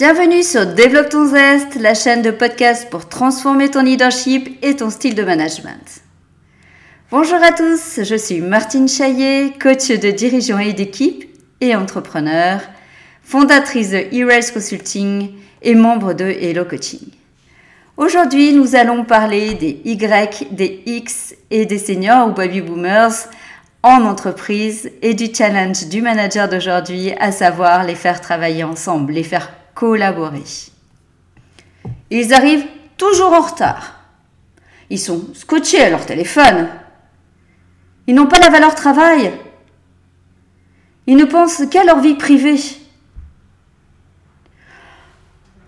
Bienvenue sur Développe ton zeste, la chaîne de podcast pour transformer ton leadership et ton style de management. Bonjour à tous, je suis Martine Chaillet, coach de dirigeants et d'équipe et entrepreneur, fondatrice de e Consulting et membre de Hello Coaching. Aujourd'hui, nous allons parler des Y, des X et des seniors ou baby boomers en entreprise et du challenge du manager d'aujourd'hui, à savoir les faire travailler ensemble, les faire collaborer. Ils arrivent toujours en retard. Ils sont scotchés à leur téléphone. Ils n'ont pas la valeur travail. Ils ne pensent qu'à leur vie privée.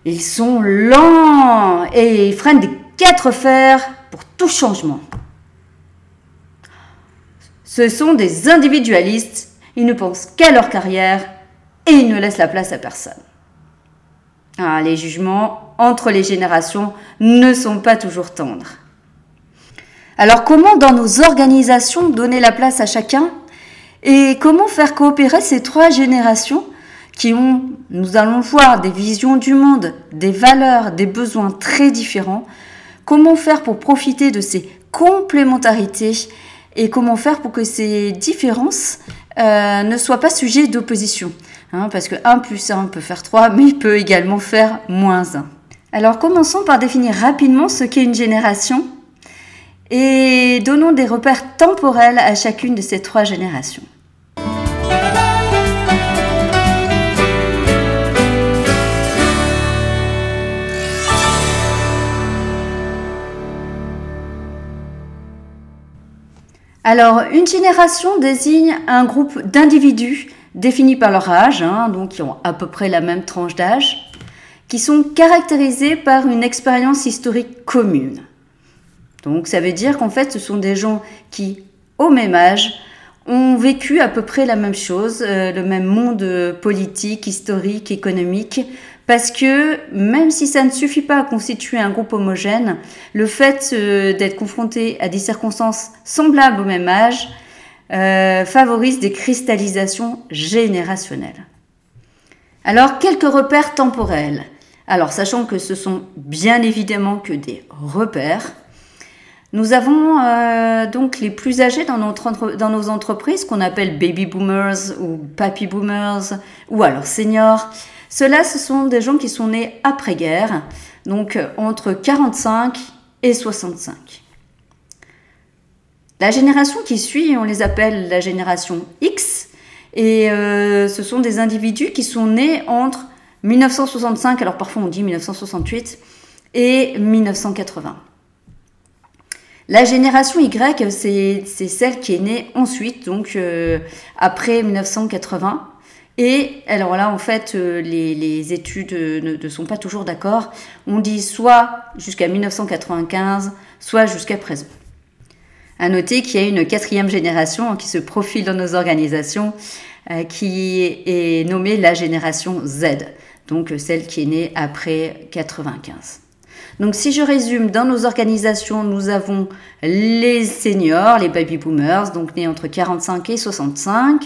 Ils sont lents et freinent des quatre fers pour tout changement. Ce sont des individualistes, ils ne pensent qu'à leur carrière et ils ne laissent la place à personne. Ah, les jugements entre les générations ne sont pas toujours tendres. Alors comment dans nos organisations donner la place à chacun et comment faire coopérer ces trois générations qui ont, nous allons voir, des visions du monde, des valeurs, des besoins très différents? Comment faire pour profiter de ces complémentarités et comment faire pour que ces différences euh, ne soient pas sujets d'opposition? Hein, parce que 1 plus 1 peut faire 3, mais il peut également faire moins 1. Alors commençons par définir rapidement ce qu'est une génération et donnons des repères temporels à chacune de ces trois générations. Alors, une génération désigne un groupe d'individus définis par leur âge, hein, donc qui ont à peu près la même tranche d'âge, qui sont caractérisés par une expérience historique commune. Donc, ça veut dire qu'en fait, ce sont des gens qui, au même âge, ont vécu à peu près la même chose, euh, le même monde politique, historique, économique, parce que même si ça ne suffit pas à constituer un groupe homogène, le fait euh, d'être confronté à des circonstances semblables au même âge euh, favorise des cristallisations générationnelles. Alors, quelques repères temporels. Alors, sachant que ce sont bien évidemment que des repères, nous avons euh, donc les plus âgés dans, notre, dans nos entreprises qu'on appelle baby boomers ou papy boomers ou alors seniors. Ceux-là, ce sont des gens qui sont nés après-guerre, donc euh, entre 45 et 65. La génération qui suit, on les appelle la génération X, et euh, ce sont des individus qui sont nés entre 1965, alors parfois on dit 1968, et 1980. La génération Y, c'est celle qui est née ensuite, donc euh, après 1980, et alors là, en fait, euh, les, études ne, sont pas toujours d'accord. On dit soit jusqu'à 1995, soit jusqu'à présent. À noter qu'il y a une quatrième génération qui se profile dans nos organisations, euh, qui est nommée la génération Z, donc celle qui est née après 95. Donc si je résume, dans nos organisations, nous avons les seniors, les baby boomers, donc nés entre 45 et 65,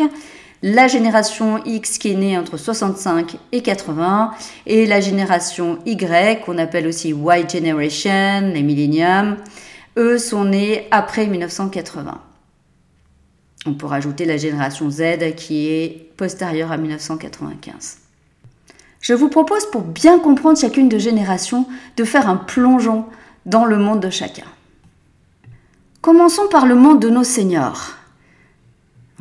la génération X qui est née entre 65 et 80, et la génération Y, qu'on appelle aussi Y Generation, les milléniums, eux sont nés après 1980. On peut rajouter la génération Z qui est postérieure à 1995. Je vous propose pour bien comprendre chacune de générations de faire un plongeon dans le monde de chacun. Commençons par le monde de nos seniors.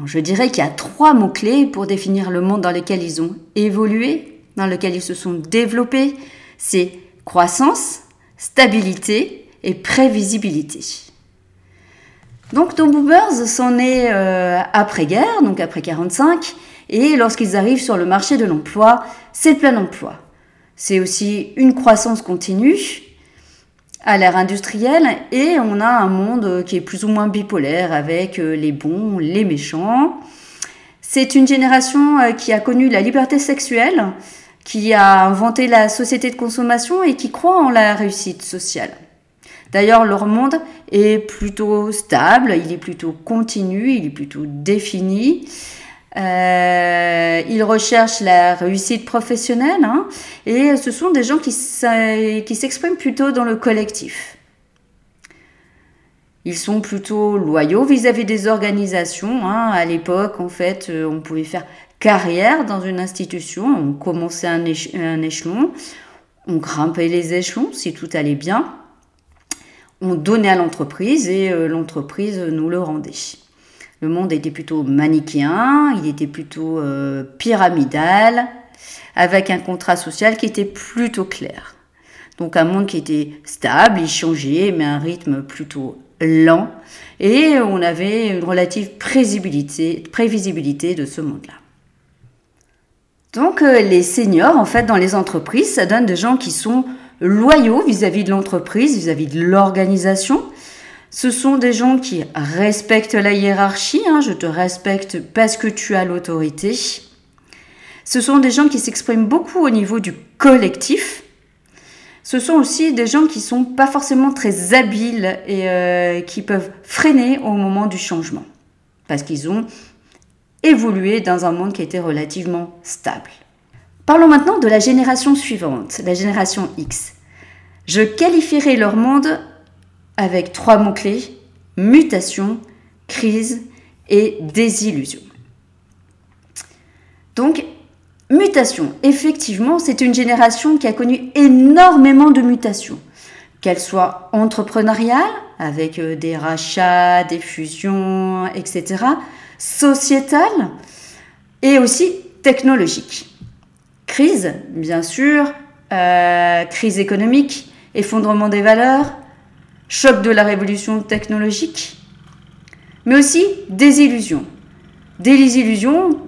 Je dirais qu'il y a trois mots-clés pour définir le monde dans lequel ils ont évolué, dans lequel ils se sont développés. C'est croissance, stabilité et prévisibilité. Donc nos boomers sont nés euh, après-guerre, donc après 45, et lorsqu'ils arrivent sur le marché de l'emploi, c'est le plein emploi. C'est aussi une croissance continue, à l'ère industrielle et on a un monde qui est plus ou moins bipolaire avec euh, les bons, les méchants. C'est une génération euh, qui a connu la liberté sexuelle, qui a inventé la société de consommation et qui croit en la réussite sociale. D'ailleurs, leur monde est plutôt stable, il est plutôt continu, il est plutôt défini. Euh, ils recherchent la réussite professionnelle hein, et ce sont des gens qui s'expriment plutôt dans le collectif. Ils sont plutôt loyaux vis-à-vis des organisations. Hein. À l'époque, en fait, euh, on pouvait faire carrière dans une institution, on commençait un, un échelon, on grimpait les échelons si tout allait bien, on donnait à l'entreprise et euh, l'entreprise nous le rendait. Le monde était plutôt manichéen, il était plutôt euh, pyramidal, avec un contrat social qui était plutôt clair. Donc un monde qui était stable, il changeait, mais un rythme plutôt lent, et on avait une relative prévisibilité, prévisibilité de ce monde-là. Donc euh, les seniors, en fait, dans les entreprises, ça donne des gens qui sont loyaux vis-à-vis de l'entreprise, vis-à-vis de l'organisation, ce sont des gens qui respectent la hiérarchie, hein, je te respecte parce que tu as l'autorité. Ce sont des gens qui s'expriment beaucoup au niveau du collectif. Ce sont aussi des gens qui sont pas forcément très habiles et euh, qui peuvent freiner au moment du changement. Parce qu'ils ont évolué dans un monde qui était relativement stable. Parlons maintenant de la génération suivante, la génération X. Je qualifierais leur monde avec trois mots-clés, mutation, crise et désillusion. Donc, mutation, effectivement, c'est une génération qui a connu énormément de mutations, qu'elles soient entrepreneuriales, avec euh, des rachats, des fusions, etc., sociétales, et aussi technologiques. Crise, bien sûr, euh, crise économique, effondrement des valeurs, choc de la révolution technologique, mais aussi. Des illusions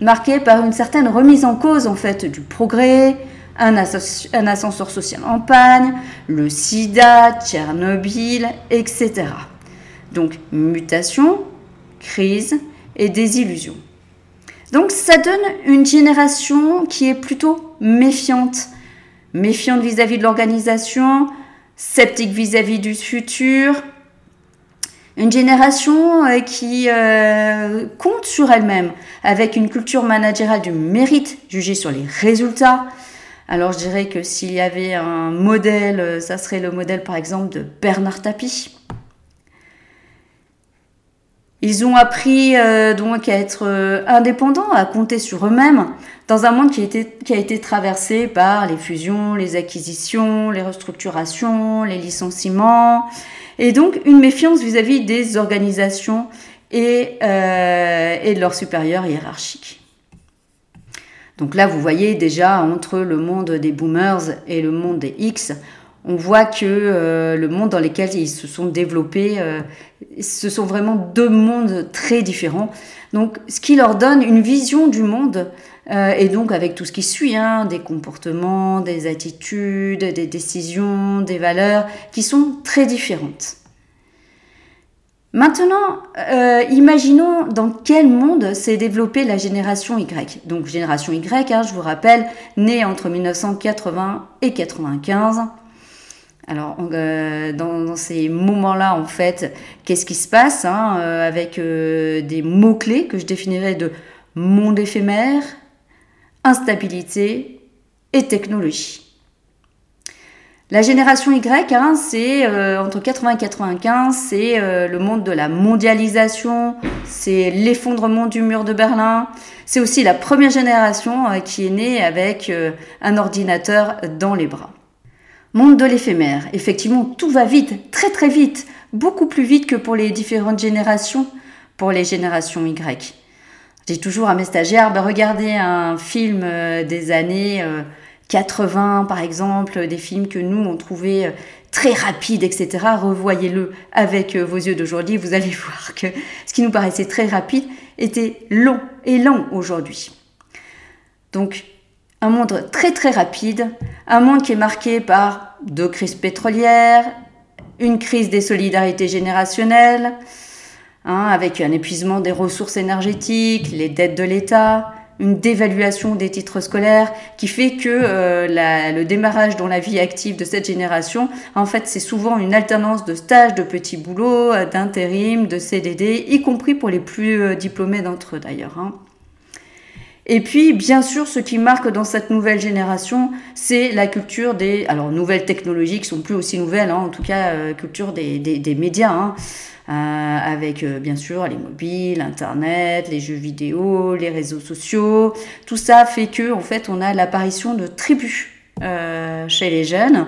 marquées par une certaine remise en cause en fait du progrès, un ascenseur social en panne, le sida, Tchernobyl, etc. Donc mutation, crise et désillusion. Donc ça donne une génération qui est plutôt méfiante, méfiante vis-à-vis de l'organisation, sceptique vis-à-vis du futur, une génération euh, qui euh, compte sur elle-même, avec une culture managériale du mérite jugée sur les résultats. Alors je dirais que s'il y avait un modèle, euh, ça serait le modèle par exemple de Bernard Tapie. Ils ont appris donc à être indépendants, à compter sur eux-mêmes, dans un monde qui, qui a été traversé par les fusions, les acquisitions, les restructurations, les licenciements, et donc une méfiance vis-à-vis des organisations et, euh, et de leurs supérieurs hiérarchiques. Donc là, vous voyez déjà entre le monde des boomers et le monde des X, on voit que euh, le monde dans lequel ils se sont développés, euh, ce sont vraiment deux mondes très différents. Donc, ce qui leur donne une vision du monde euh, et donc avec tout ce qui suit, hein, des comportements, des attitudes, des décisions, des valeurs qui sont très différentes. Maintenant, imaginons dans quel monde s'est développée la génération Y. Donc génération Y, hein, je vous rappelle, née entre 1980 et 95. Alors, euh, dans, ces moments-là, en fait, qu'est-ce qui se passe hein, avec des mots-clés que je définirais de monde éphémère, instabilité et technologie. La génération Y, hein, c'est euh, entre 80 et 95, c'est euh, le monde de la mondialisation, c'est l'effondrement du mur de Berlin. C'est aussi la première génération euh, qui est née avec un ordinateur dans les bras. Monde de l'éphémère. Effectivement, tout va vite, très très vite, beaucoup plus vite que pour les différentes générations, pour les générations Y. J'ai toujours à mes stagiaires, bah, regardez un film euh, des années 80 euh, par exemple, des films que nous on trouvait euh, très rapides, etc. Revoyez-le avec vos yeux d'aujourd'hui, vous allez voir que ce qui nous paraissait très rapide était long et lent aujourd'hui. Donc un monde très très rapide, un monde qui est marqué par deux crises pétrolières, une crise des solidarités générationnelles, Hein, avec un épuisement des ressources énergétiques, les dettes de l'État, une dévaluation des titres scolaires qui fait que euh, le démarrage dans la vie active de cette génération, en fait, c'est souvent une alternance de stages, de petits boulots, d'intérim, de CDD, y compris pour les plus euh, diplômés d'entre eux d'ailleurs. Hein. Et puis, bien sûr, ce qui marque dans cette nouvelle génération, c'est la culture des, alors nouvelles technologies qui sont plus aussi nouvelles, hein, en tout cas, euh, culture des, des, médias, hein, euh, avec euh, bien sûr les mobiles, Internet, les jeux vidéo, les réseaux sociaux. Tout ça fait que, en fait, on a l'apparition de tribus chez les jeunes.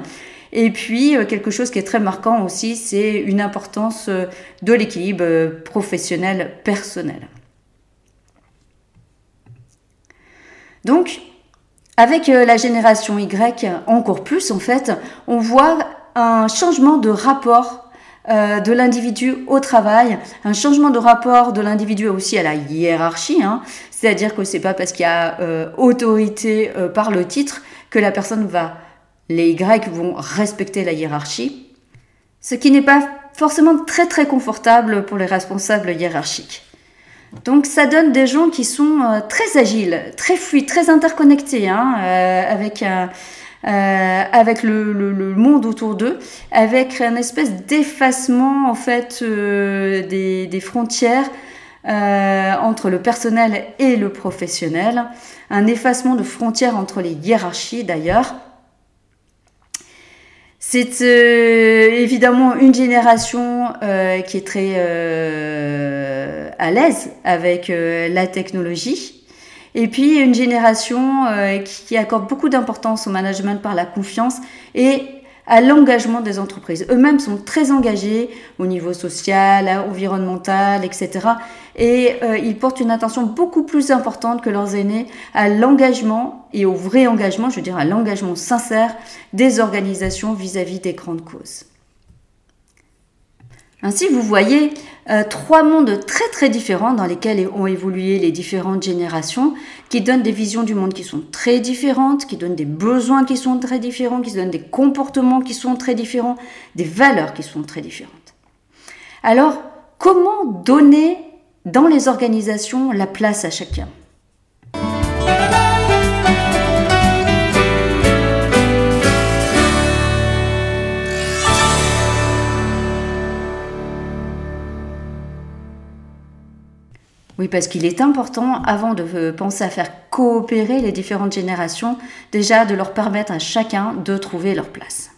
Et puis, quelque chose qui est très marquant aussi, c'est une importance de l'équilibre professionnel-personnel. Donc, avec euh, la génération Y, encore plus en fait, on voit un changement de rapport euh, de l'individu au travail, un changement de rapport de l'individu aussi à la hiérarchie. Hein. C'est-à-dire que c'est pas parce qu'il y a euh, autorité par le titre que la personne va, les Y vont respecter la hiérarchie, ce qui n'est pas forcément très très confortable pour les responsables hiérarchiques. Donc ça donne des gens qui sont euh, très agiles, très fluides, très interconnectés hein, euh, avec, euh, avec le, monde autour d'eux, avec un espèce d'effacement en fait des, frontières entre le personnel et le professionnel, un effacement de frontières entre les hiérarchies d'ailleurs. C'est euh, évidemment une génération euh, qui est très euh, à l'aise avec la technologie. Et puis une génération qui accorde beaucoup d'importance au management par la confiance et à l'engagement des entreprises. Eux-mêmes sont très engagés au niveau social, environnemental, etc. Et euh, ils portent une attention beaucoup plus importante que leurs aînés à l'engagement et au vrai engagement, je veux dire à l'engagement sincère des organisations vis-à-vis des grandes causes. Ainsi, vous voyez euh, trois mondes très très différents dans lesquels ont évolué les différentes générations, qui donnent des visions du monde qui sont très différentes, qui donnent des besoins qui sont très différents, qui donnent des comportements qui sont très différents, des valeurs qui sont très différentes. Alors, comment donner dans les organisations la place à chacun Oui, parce qu'il est important, avant de penser à faire coopérer les différentes générations, déjà de leur permettre à chacun de trouver leur place.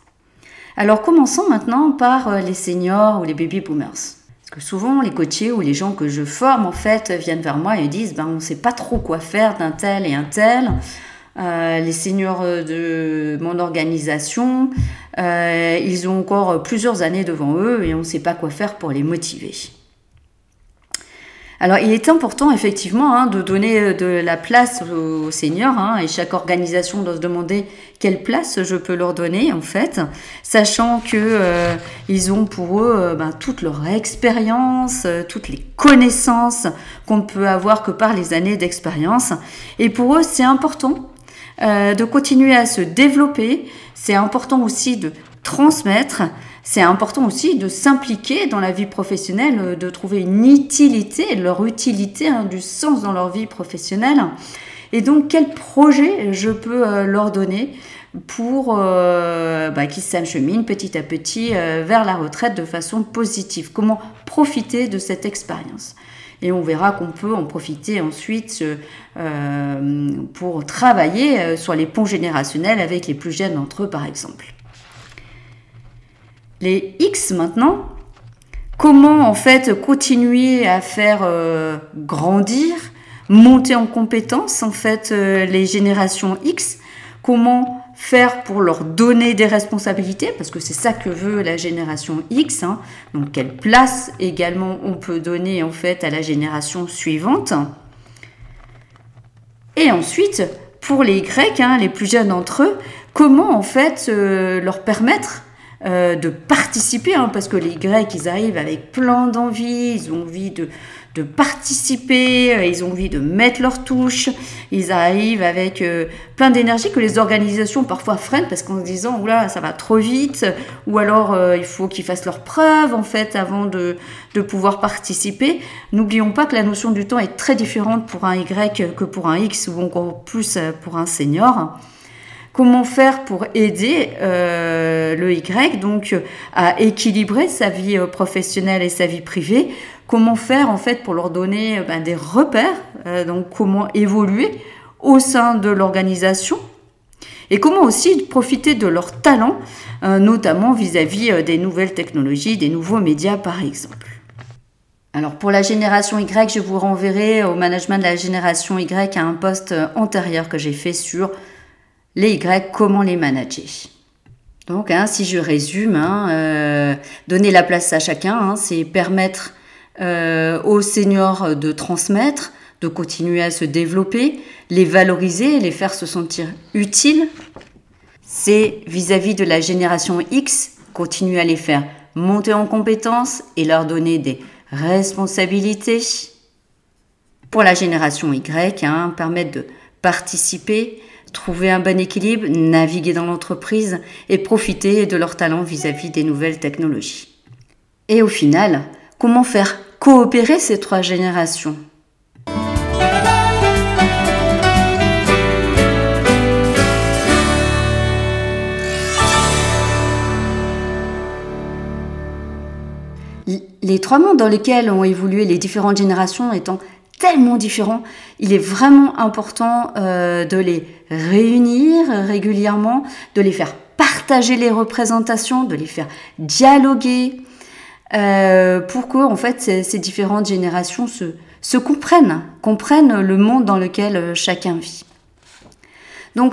Alors commençons maintenant par euh, les seniors ou les baby boomers. Souvent, les coachés ou les gens que je forme, en fait, viennent vers moi et disent, ben, on ne sait pas trop quoi faire d'un tel et un tel. Euh, les seniors de mon organisation, euh, ils ont encore plusieurs années devant eux et on ne sait pas quoi faire pour les motiver. Alors, il est important effectivement hein, de donner euh, de la place aux seniors hein, et chaque organisation doit se demander quelle place je peux leur donner en fait, sachant que euh, ils ont pour eux euh, ben, toute leur expérience, toutes les connaissances qu'on ne peut avoir que par les années d'expérience. Et pour eux, c'est important de continuer à se développer. C'est important aussi de transmettre c'est important aussi de s'impliquer dans la vie professionnelle, euh, de trouver une utilité, leur utilité, hein, du sens dans leur vie professionnelle. Et donc, quel projet je peux euh, leur donner pour euh, bah, qu'ils s'acheminent petit à petit vers la retraite de façon positive? Comment profiter de cette expérience? Et on verra qu'on peut en profiter ensuite pour travailler sur les ponts générationnels avec les plus jeunes d'entre eux, par exemple. Les X maintenant, comment en fait continuer à faire euh, grandir, monter en compétence en fait euh, les générations X, comment faire pour leur donner des responsabilités, parce que c'est ça que veut la génération X, hein. donc quelle place également on peut donner en fait à la génération suivante? Et ensuite, pour les Y, hein, les plus jeunes d'entre eux, comment en fait euh, leur permettre euh, de participer, hein, parce que les Grecs, ils arrivent avec plein d'envie, ils ont envie de, de participer, euh, ils ont envie de mettre leur touche, ils arrivent avec euh, plein d'énergie que les organisations parfois freinent parce qu'en se disant oula ça va trop vite ou alors il faut qu'ils fassent leurs preuves en fait avant de, de pouvoir participer. N'oublions pas que la notion du temps est très différente pour un Y que pour un X ou encore plus pour un senior. Comment faire pour aider euh, le Y donc à équilibrer sa vie euh, professionnelle et sa vie privée Comment faire en fait pour leur donner ben, des repères Donc comment évoluer au sein de l'organisation et comment aussi profiter de leurs talents, notamment vis-à-vis des nouvelles technologies, des nouveaux médias par exemple. Alors pour la génération Y, je vous renverrai au management de la génération Y à un poste antérieur que j'ai fait sur les Y, comment les manager. Donc hein, si je résume, hein, euh, donner la place à chacun, hein, c'est permettre euh, aux seniors de transmettre, de continuer à se développer, les valoriser, les faire se sentir utiles. C'est vis-à-vis de la génération X, continuer à les faire monter en compétences et leur donner des responsabilité pour la génération Y, permettre de participer, trouver un bon équilibre, naviguer dans l'entreprise et profiter de leurs talents vis-à-vis des nouvelles technologies. Et au final, comment faire coopérer ces trois générations? Les trois mondes dans lesquels ont évolué les différentes générations étant tellement différents, il est vraiment important euh, de les réunir régulièrement, de les faire partager les représentations, de les faire dialoguer, euh, pour que en fait ces, différentes générations se, comprennent, comprennent le monde dans lequel euh, chacun vit. Donc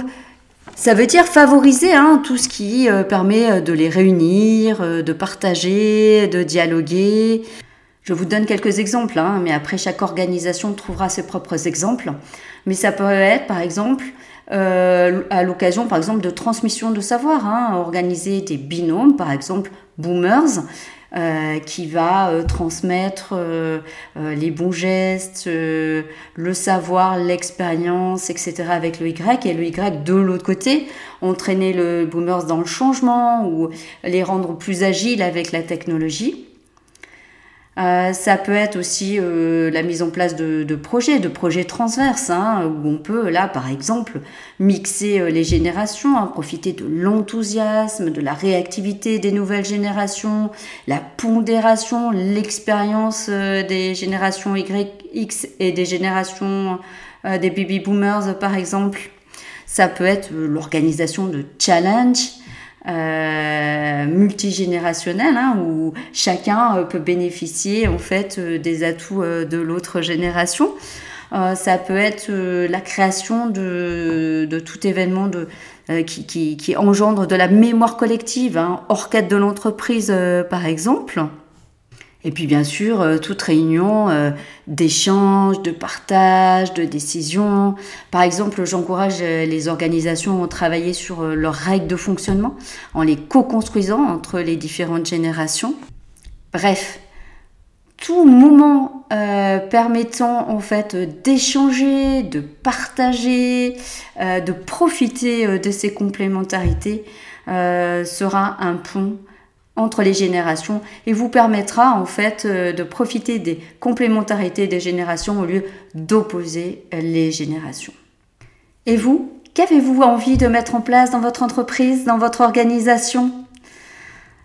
ça veut dire favoriser hein, tout ce qui permet de les réunir, de partager, de dialoguer. Je vous donne quelques exemples, hein, mais après chaque organisation trouvera ses propres exemples. Mais ça peut être par exemple à l'occasion par exemple de transmission de savoir, hein, organiser des binômes, par exemple boomers, euh, qui va euh, transmettre euh, les bons gestes, le savoir, l'expérience, etc. avec le Y et le Y de l'autre côté, entraîner le boomers dans le changement ou les rendre plus agiles avec la technologie. Euh, ça peut être aussi euh, la mise en place de, projets, de projets transverses, hein, où on peut, là, par exemple, mixer euh, les générations, hein, profiter de l'enthousiasme, de la réactivité des nouvelles générations, la pondération, l'expérience des générations Y, X et des générations des baby boomers, par exemple. Ça peut être l'organisation de challenges euh, multigénérationnel hein, où chacun euh, peut bénéficier en fait euh, des atouts de l'autre génération. ça peut être la création de, de tout événement de, qui, qui, qui, engendre de la mémoire collective, hein, hors cadre de l'entreprise par exemple. Et puis bien sûr, euh, toute réunion euh, d'échange, de partage, de décision. Par exemple, j'encourage euh, les organisations à travailler sur leurs règles de fonctionnement en les co-construisant entre les différentes générations. Bref, tout moment permettant en fait d'échanger, de partager, de profiter de ces complémentarités sera un pont entre les générations et vous permettra en fait euh, de profiter des complémentarités des générations au lieu d'opposer les générations. Et vous, qu'avez-vous envie de mettre en place dans votre entreprise, dans votre organisation?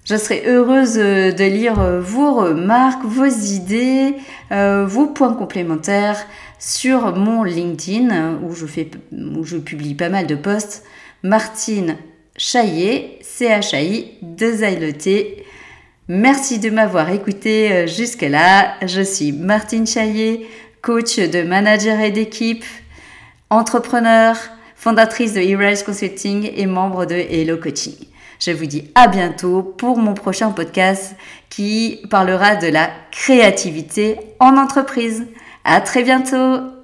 Je serai heureuse euh, de lire euh, vos remarques, vos idées, vos points complémentaires sur mon LinkedIn où je, fais, où je publie pas mal de posts. Martine Chaillet, C-H-A-I, 2 T. Merci de m'avoir écouté euh, jusque-là. Je suis Martine Chaillet, coach de manager et d'équipe, entrepreneur, fondatrice de Erase Consulting et membre de Hello Coaching. Je vous dis à bientôt pour mon prochain podcast qui parlera de la créativité en entreprise. À très bientôt!